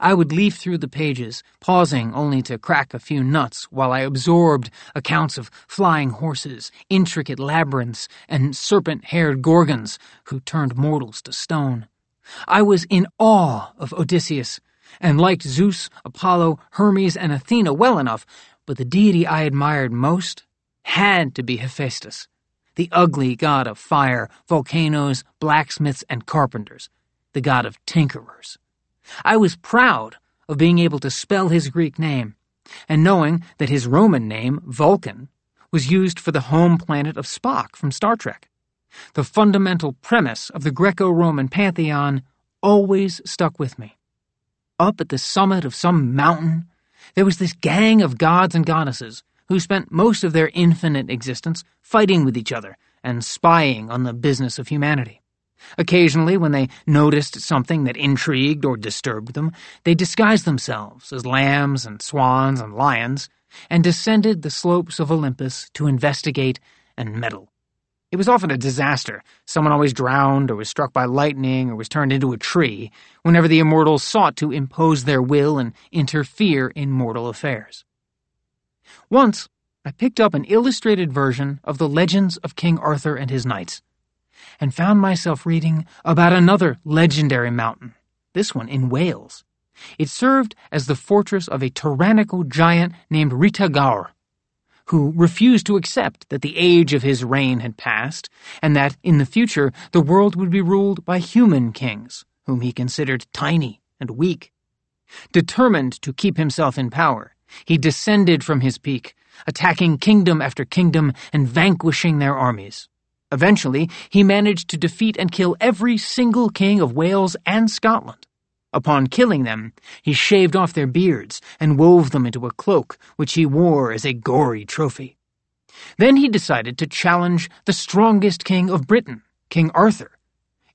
I would leaf through the pages, pausing only to crack a few nuts while I absorbed accounts of flying horses, intricate labyrinths, and serpent haired gorgons who turned mortals to stone. I was in awe of Odysseus, and liked Zeus, Apollo, Hermes, and Athena well enough, but the deity I admired most had to be Hephaestus, the ugly god of fire, volcanoes, blacksmiths, and carpenters the god of tinkerers. I was proud of being able to spell his Greek name, and knowing that his Roman name, Vulcan, was used for the home planet of Spock from Star Trek. The fundamental premise of the Greco Roman pantheon always stuck with me. Up at the summit of some mountain, there was this gang of gods and goddesses who spent most of their infinite existence fighting with each other and spying on the business of humanity. Occasionally, when they noticed something that intrigued or disturbed them, they disguised themselves as lambs and swans and lions and descended the slopes of Olympus to investigate and meddle. It was often a disaster. Someone always drowned or was struck by lightning or was turned into a tree whenever the immortals sought to impose their will and interfere in mortal affairs. Once, I picked up an illustrated version of the legends of King Arthur and his knights and found myself reading about another legendary mountain, this one in Wales. It served as the fortress of a tyrannical giant named Rhita Gawr, who refused to accept that the age of his reign had passed, and that in the future the world would be ruled by human kings, whom he considered tiny and weak. Determined to keep himself in power, he descended from his peak, attacking kingdom after kingdom and vanquishing their armies. Eventually, he managed to defeat and kill every single king of Wales and Scotland. Upon killing them, he shaved off their beards and wove them into a cloak, which he wore as a gory trophy. Then he decided to challenge the strongest king of Britain, King Arthur,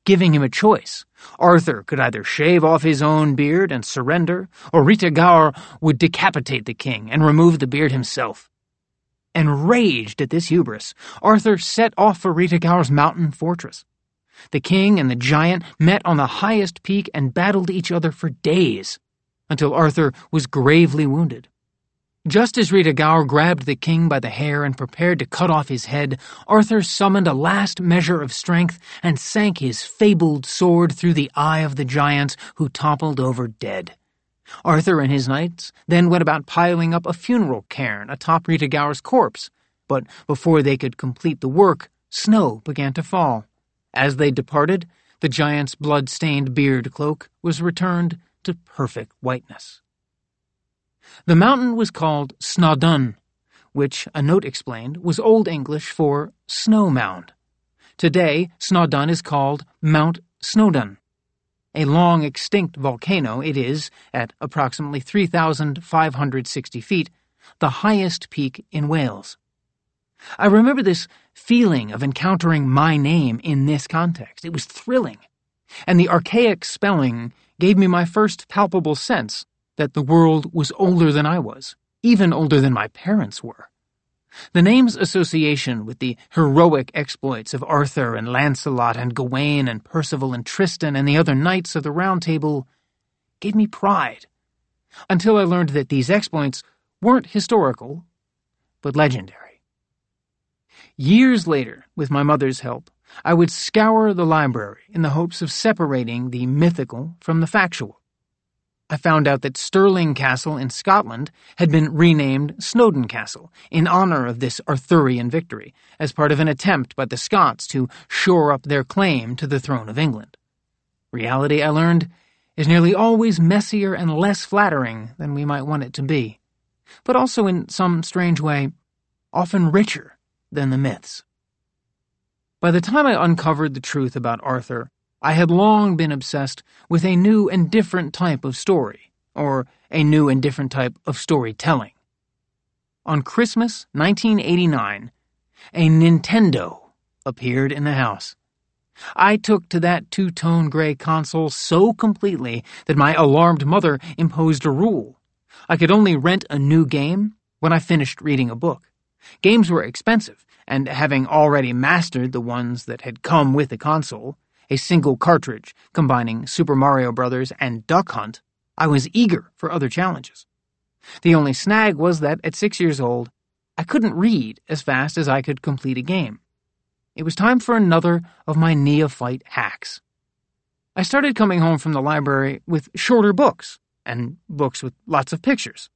giving him a choice. Arthur could either shave off his own beard and surrender, or Rhita Gawr would decapitate the king and remove the beard himself. Enraged at this hubris, Arthur set off for Rhita Gawr's mountain fortress. The king and the giant met on the highest peak and battled each other for days, until Arthur was gravely wounded. Just as Gawr grabbed the king by the hair and prepared to cut off his head, Arthur summoned a last measure of strength and sank his fabled sword through the eye of the giant, who toppled over dead. Arthur and his knights then went about piling up a funeral cairn atop Gawr's corpse, but before they could complete the work, snow began to fall. As they departed, the giant's blood-stained beard cloak was returned to perfect whiteness. The mountain was called Snawdon, which, a note explained, was Old English for snow mound. Today, Snawdon is called Mount Snowdon. A long extinct volcano, it is, at approximately 3,560 feet, the highest peak in Wales. I remember this feeling of encountering my name in this context. It was thrilling, and the archaic spelling gave me my first palpable sense that the world was older than I was, even older than my parents were. The name's association with the heroic exploits of Arthur and Lancelot and Gawain and Percival and Tristan and the other knights of the Round Table gave me pride, until I learned that these exploits weren't historical, but legendary. Years later, with my mother's help, I would scour the library in the hopes of separating the mythical from the factual. I found out that Stirling Castle in Scotland had been renamed Snowdon Castle in honor of this Arthurian victory, as part of an attempt by the Scots to shore up their claim to the throne of England. Reality, I learned, is nearly always messier and less flattering than we might want it to be, but also in some strange way, often richer than the myths. By the time I uncovered the truth about Arthur, I had long been obsessed with a new and different type of story, or a new and different type of storytelling. On Christmas 1989, a Nintendo appeared in the house. I took to that two tone gray console so completely that my alarmed mother imposed a rule. I could only rent a new game when I finished reading a book. Games were expensive, and having already mastered the ones that had come with the console, a single cartridge combining Super Mario Bros. and Duck Hunt, I was eager for other challenges. The only snag was that at six years old, I couldn't read as fast as I could complete a game. It was time for another of my neophyte hacks. I started coming home from the library with shorter books, and books with lots of pictures.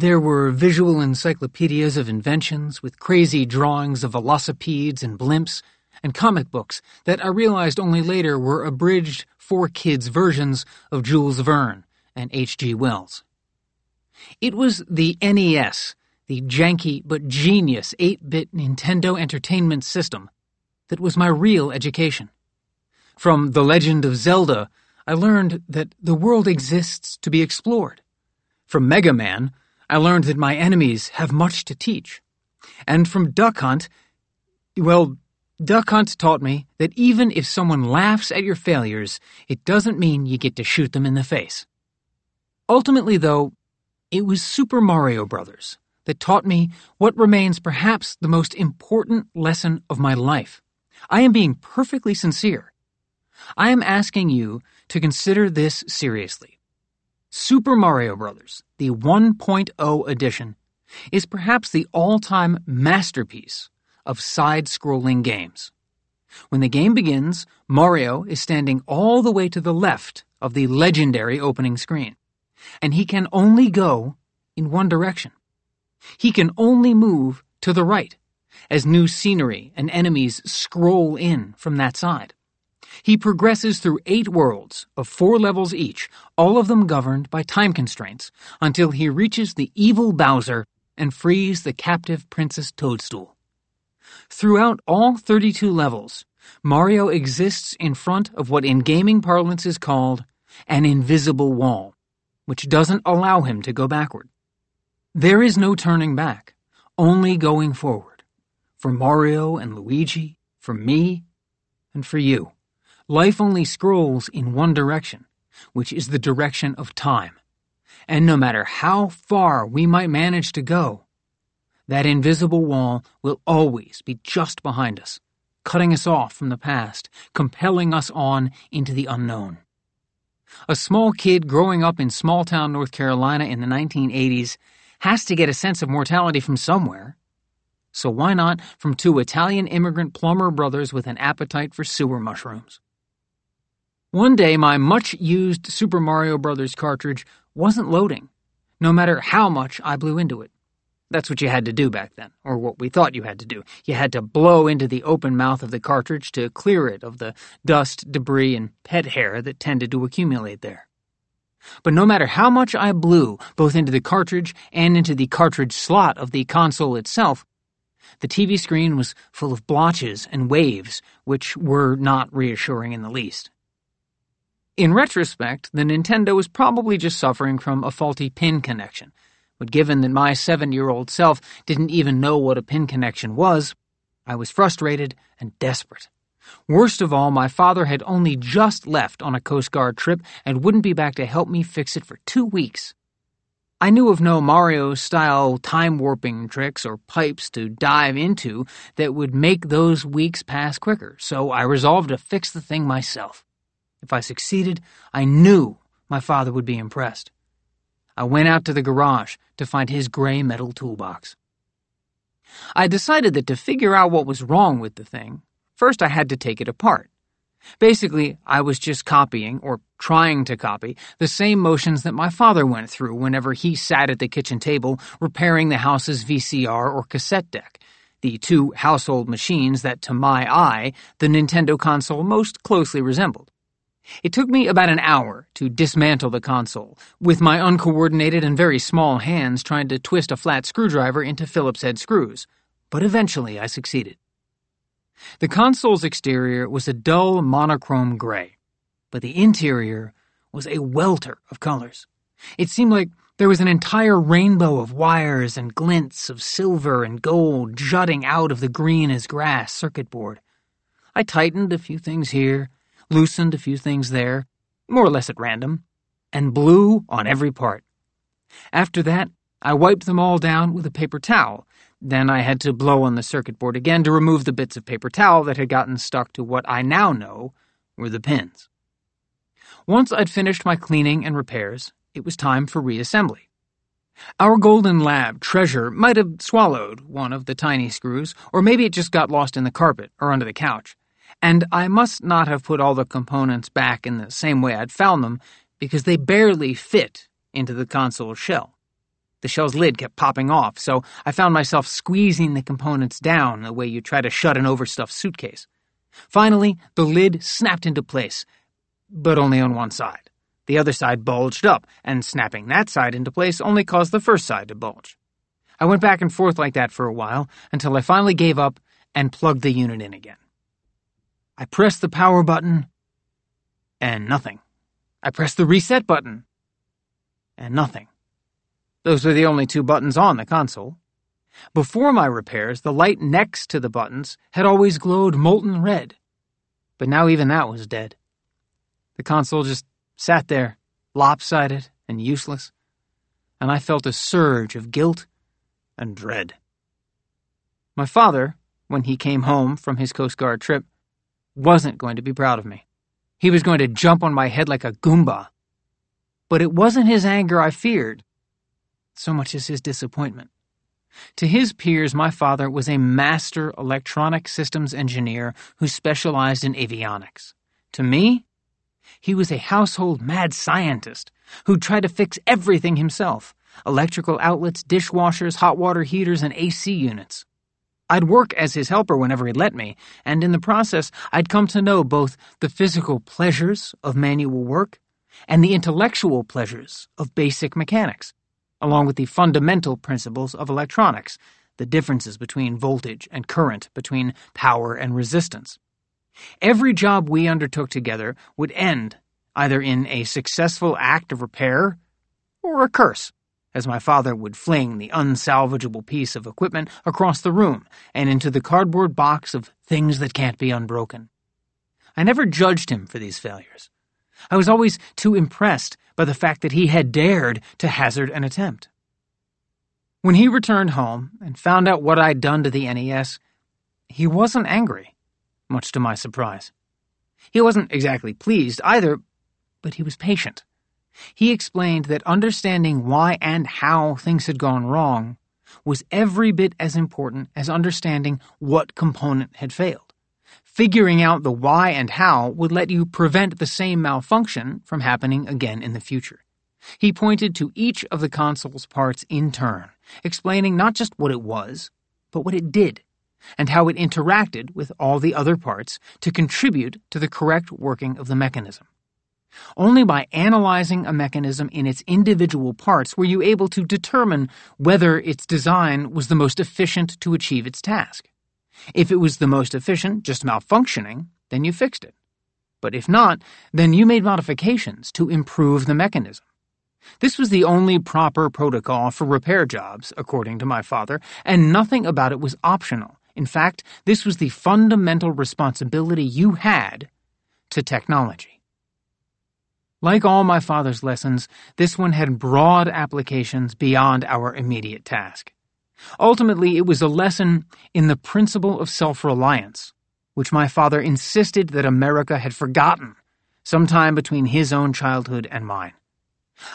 There were visual encyclopedias of inventions with crazy drawings of velocipedes and blimps and comic books that I realized only later were abridged for kids versions of Jules Verne and H.G. Wells. It was the NES, the janky but genius 8 bit Nintendo Entertainment System, that was my real education. From The Legend of Zelda, I learned that the world exists to be explored. From Mega Man, I learned that my enemies have much to teach. And from Duck Hunt, well, Duck Hunt taught me that even if someone laughs at your failures, it doesn't mean you get to shoot them in the face. Ultimately, though, it was Super Mario Bros. that taught me what remains perhaps the most important lesson of my life. I am being perfectly sincere. I am asking you to consider this seriously. Super Mario Bros., the 1.0 edition, is perhaps the all-time masterpiece of side scrolling games. When the game begins, Mario is standing all the way to the left of the legendary opening screen, and he can only go in one direction. He can only move to the right as new scenery and enemies scroll in from that side. He progresses through eight worlds of four levels each, all of them governed by time constraints, until he reaches the evil Bowser and frees the captive Princess Toadstool. Throughout all 32 levels, Mario exists in front of what in gaming parlance is called an invisible wall, which doesn't allow him to go backward. There is no turning back, only going forward. For Mario and Luigi, for me, and for you. Life only scrolls in one direction, which is the direction of time. And no matter how far we might manage to go, that invisible wall will always be just behind us, cutting us off from the past, compelling us on into the unknown. A small kid growing up in small town North Carolina in the 1980s has to get a sense of mortality from somewhere. So why not from two Italian immigrant plumber brothers with an appetite for sewer mushrooms? One day, my much used Super Mario Bros. cartridge wasn't loading, no matter how much I blew into it. That's what you had to do back then, or what we thought you had to do. You had to blow into the open mouth of the cartridge to clear it of the dust, debris, and pet hair that tended to accumulate there. But no matter how much I blew, both into the cartridge and into the cartridge slot of the console itself, the TV screen was full of blotches and waves, which were not reassuring in the least. In retrospect, the Nintendo was probably just suffering from a faulty pin connection But given that my seven year old self didn't even know what a pin connection was, I was frustrated and desperate. Worst of all, my father had only just left on a Coast Guard trip and wouldn't be back to help me fix it for two weeks. I knew of no Mario style time warping tricks or pipes to dive into that would make those weeks pass quicker, so I resolved to fix the thing myself. If I succeeded, I knew my father would be impressed. I went out to the garage to find his gray metal toolbox. I decided that to figure out what was wrong with the thing, first I had to take it apart. Basically, I was just copying, or trying to copy, the same motions that my father went through whenever he sat at the kitchen table repairing the house's VCR or cassette deck, the two household machines that, to my eye, the Nintendo console most closely resembled. It took me about an hour to dismantle the console, with my uncoordinated and very small hands trying to twist a flat screwdriver into Phillips head screws, but eventually I succeeded. The console's exterior was a dull monochrome gray, but the interior was a welter of colors. It seemed like there was an entire rainbow of wires and glints of silver and gold jutting out of the green as grass circuit board. I tightened a few things here, loosened a few things there, more or less at random, and blew on every part. After that, I wiped them all down with a paper towel. Then I had to blow on the circuit board again to remove the bits of paper towel that had gotten stuck to what I now know were the pins. Once I'd finished my cleaning and repairs, it was time for reassembly. Our Golden Lab treasure might have swallowed one of the tiny screws, or maybe it just got lost in the carpet or under the couch and I must not have put all the components back in the same way I'd found them because they barely fit into the console shell. The shell's lid kept popping off, so I found myself squeezing the components down the way you try to shut an overstuffed suitcase. Finally, the lid snapped into place, but only on one side. The other side bulged up, and snapping that side into place only caused the first side to bulge. I went back and forth like that for a while until I finally gave up and plugged the unit in again. I pressed the power button, and nothing. I pressed the reset button, and nothing. Those were the only two buttons on the console. Before my repairs, the light next to the buttons had always glowed molten red, but now even that was dead. The console just sat there, lopsided and useless, and I felt a surge of guilt and dread. My father, when he came home from his Coast Guard trip, wasn't going to be proud of me. He was going to jump on my head like a Goomba. But it wasn't his anger I feared, so much as his disappointment. To his peers, my father was a master electronic systems engineer who specialized in avionics. To me, he was a household mad scientist who tried to fix everything himself electrical outlets, dishwashers, hot water heaters, and AC units. I'd work as his helper whenever he'd let me, and in the process, I'd come to know both the physical pleasures of manual work and the intellectual pleasures of basic mechanics, along with the fundamental principles of electronics, the differences between voltage and current, between power and resistance. Every job we undertook together would end either in a successful act of repair or a curse as my father would fling the unsalvageable piece of equipment across the room and into the cardboard box of things that can't be unbroken. I never judged him for these failures. I was always too impressed by the fact that he had dared to hazard an attempt. When he returned home and found out what I'd done to the NES, he wasn't angry, much to my surprise. He wasn't exactly pleased either, but he was patient. He explained that understanding why and how things had gone wrong was every bit as important as understanding what component had failed. Figuring out the why and how would let you prevent the same malfunction from happening again in the future. He pointed to each of the console's parts in turn, explaining not just what it was, but what it did, and how it interacted with all the other parts to contribute to the correct working of the mechanism. Only by analyzing a mechanism in its individual parts were you able to determine whether its design was the most efficient to achieve its task. If it was the most efficient, just malfunctioning, then you fixed it. But if not, then you made modifications to improve the mechanism. This was the only proper protocol for repair jobs, according to my father, and nothing about it was optional. In fact, this was the fundamental responsibility you had to technology. Like all my father's lessons, this one had broad applications beyond our immediate task. Ultimately, it was a lesson in the principle of self reliance, which my father insisted that America had forgotten sometime between his own childhood and mine.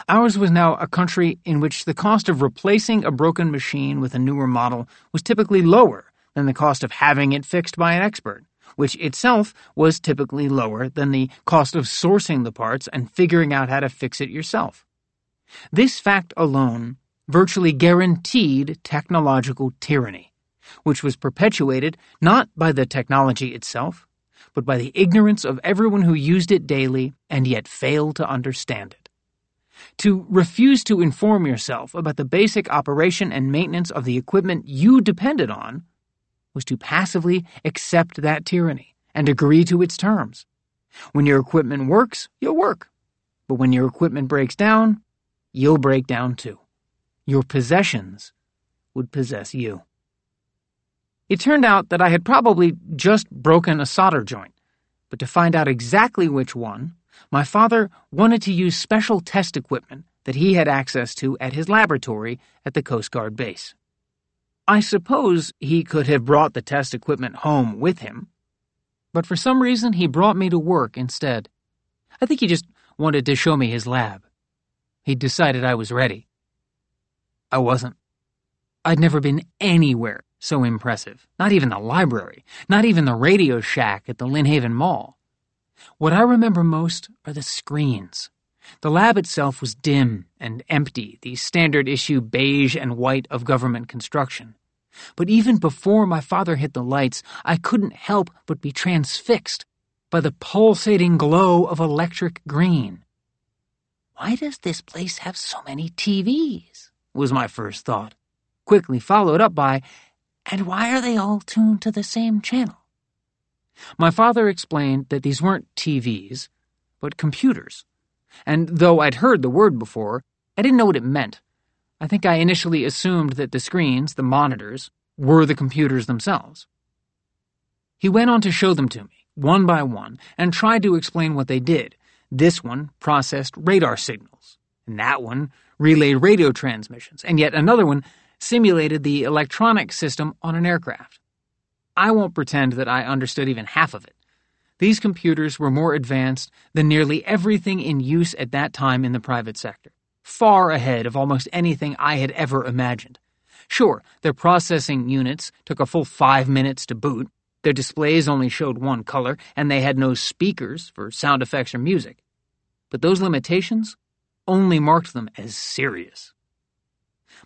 Ours was now a country in which the cost of replacing a broken machine with a newer model was typically lower than the cost of having it fixed by an expert, which itself was typically lower than the cost of sourcing the parts and figuring out how to fix it yourself. This fact alone virtually guaranteed technological tyranny, which was perpetuated not by the technology itself, but by the ignorance of everyone who used it daily and yet failed to understand it. To refuse to inform yourself about the basic operation and maintenance of the equipment you depended on was to passively accept that tyranny and agree to its terms. When your equipment works, you'll work. But when your equipment breaks down, you'll break down too. Your possessions would possess you. It turned out that I had probably just broken a solder joint, but to find out exactly which one, my father wanted to use special test equipment that he had access to at his laboratory at the Coast Guard base. I suppose he could have brought the test equipment home with him, but for some reason he brought me to work instead. I think he just wanted to show me his lab. He'd decided I was ready. I wasn't. I'd never been anywhere so impressive. Not even the library, not even the Radio Shack at the Lynnhaven Mall. What I remember most are the screens. The lab itself was dim and empty, the standard issue beige and white of government construction. But even before my father hit the lights, I couldn't help but be transfixed by the pulsating glow of electric green. Why does this place have so many TVs? was my first thought, quickly followed up by, and why are they all tuned to the same channel? My father explained that these weren't TVs, but computers. And though I'd heard the word before, I didn't know what it meant. I think I initially assumed that the screens, the monitors, were the computers themselves. He went on to show them to me, one by one, and tried to explain what they did. This one processed radar signals, and that one relayed radio transmissions, and yet another one simulated the electronic system on an aircraft. I won't pretend that I understood even half of it. These computers were more advanced than nearly everything in use at that time in the private sector, far ahead of almost anything I had ever imagined. Sure, their processing units took a full five minutes to boot, their displays only showed one color, and they had no speakers for sound effects or music. But those limitations only marked them as serious.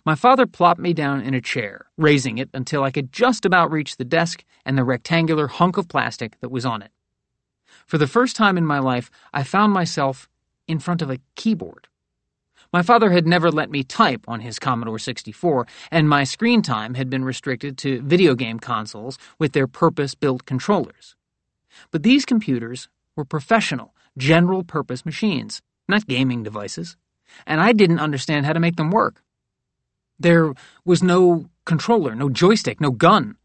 My father plopped me down in a chair, raising it until I could just about reach the desk and the rectangular hunk of plastic that was on it. For the first time in my life, I found myself in front of a keyboard. My father had never let me type on his Commodore 64, and my screen time had been restricted to video game consoles with their purpose built controllers. But these computers were professional, general purpose machines, not gaming devices, and I didn't understand how to make them work. There was no controller, no joystick, no gun.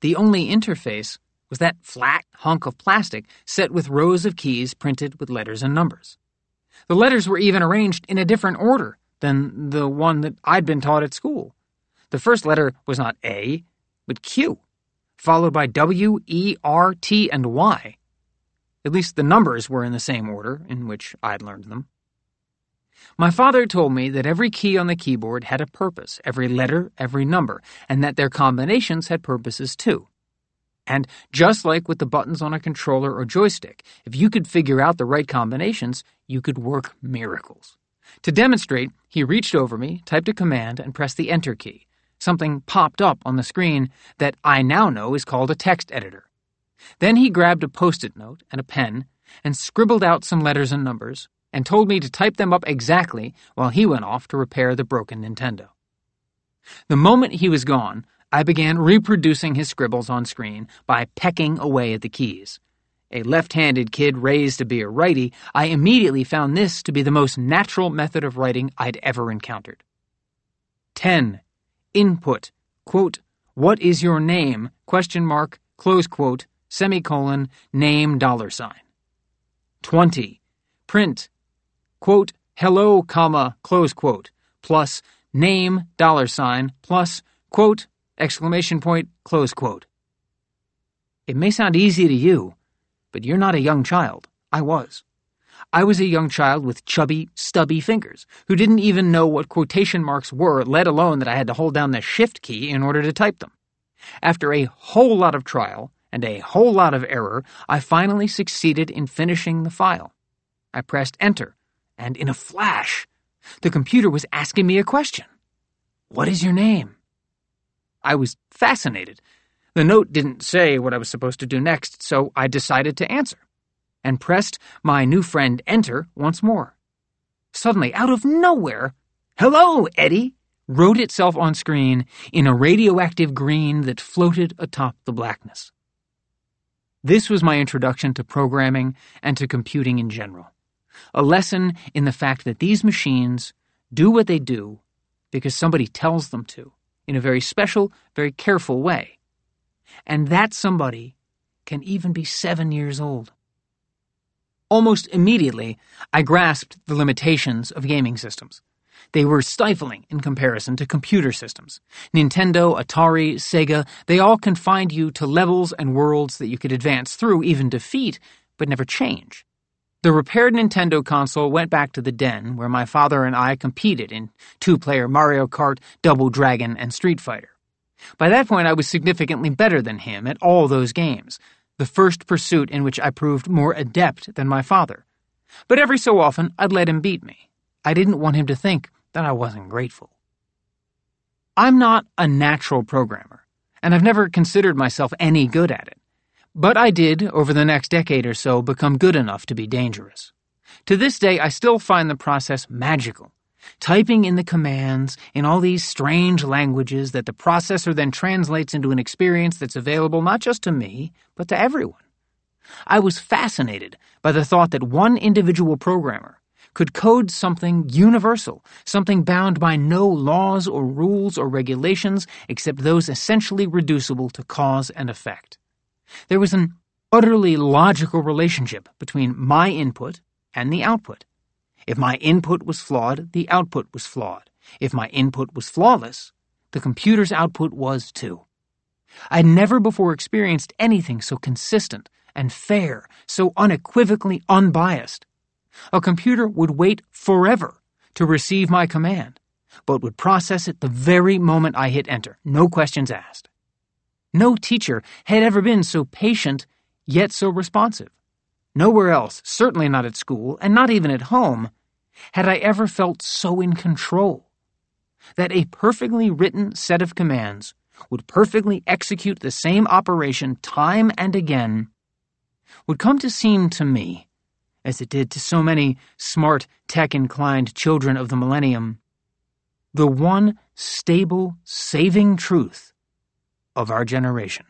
The only interface was that flat hunk of plastic set with rows of keys printed with letters and numbers. The letters were even arranged in a different order than the one that I'd been taught at school. The first letter was not A, but Q, followed by W, E, R, T, and Y. At least the numbers were in the same order in which I'd learned them. My father told me that every key on the keyboard had a purpose, every letter, every number, and that their combinations had purposes too. And just like with the buttons on a controller or joystick, if you could figure out the right combinations, you could work miracles. To demonstrate, he reached over me, typed a command, and pressed the Enter key. Something popped up on the screen that I now know is called a text editor. Then he grabbed a post it note and a pen and scribbled out some letters and numbers, and told me to type them up exactly while he went off to repair the broken Nintendo. The moment he was gone, I began reproducing his scribbles on screen by pecking away at the keys. A left handed kid raised to be a righty, I immediately found this to be the most natural method of writing I'd ever encountered. 10. Input. Quote, what is your name? Question mark, close quote, semicolon, name dollar sign. 20. Print. Quote, hello, comma, close quote, plus name dollar sign, plus quote, exclamation point, close quote. It may sound easy to you, but you're not a young child. I was. I was a young child with chubby, stubby fingers, who didn't even know what quotation marks were, let alone that I had to hold down the shift key in order to type them. After a whole lot of trial and a whole lot of error, I finally succeeded in finishing the file. I pressed enter, and in a flash, the computer was asking me a question. What is your name? I was fascinated the note didn't say what I was supposed to do next, so I decided to answer and pressed my new friend enter once more. Suddenly, out of nowhere, Hello, Eddie! wrote itself on screen in a radioactive green that floated atop the blackness. This was my introduction to programming and to computing in general. A lesson in the fact that these machines do what they do because somebody tells them to, in a very special, very careful way and that somebody can even be seven years old. Almost immediately, I grasped the limitations of gaming systems. They were stifling in comparison to computer systems. Nintendo, Atari, Sega, they all confined you to levels and worlds that you could advance through, even defeat, but never change. The repaired Nintendo console went back to the den where my father and I competed in two player Mario Kart, Double Dragon, and Street Fighter. By that point, I was significantly better than him at all those games, the first pursuit in which I proved more adept than my father. But every so often, I'd let him beat me. I didn't want him to think that I wasn't grateful. I'm not a natural programmer, and I've never considered myself any good at it. But I did, over the next decade or so, become good enough to be dangerous. To this day, I still find the process magical typing in the commands in all these strange languages that the processor then translates into an experience that's available not just to me, but to everyone. I was fascinated by the thought that one individual programmer could code something universal, something bound by no laws or rules or regulations except those essentially reducible to cause and effect. There was an utterly logical relationship between my input and the output. If my input was flawed, the output was flawed. If my input was flawless, the computer's output was too. I'd never before experienced anything so consistent and fair, so unequivocally unbiased. A computer would wait forever to receive my command, but would process it the very moment I hit enter, no questions asked. No teacher had ever been so patient, yet so responsive. Nowhere else, certainly not at school, and not even at home, had I ever felt so in control that a perfectly written set of commands would perfectly execute the same operation time and again would come to seem to me, as it did to so many smart, tech inclined children of the millennium, the one stable, saving truth of our generation.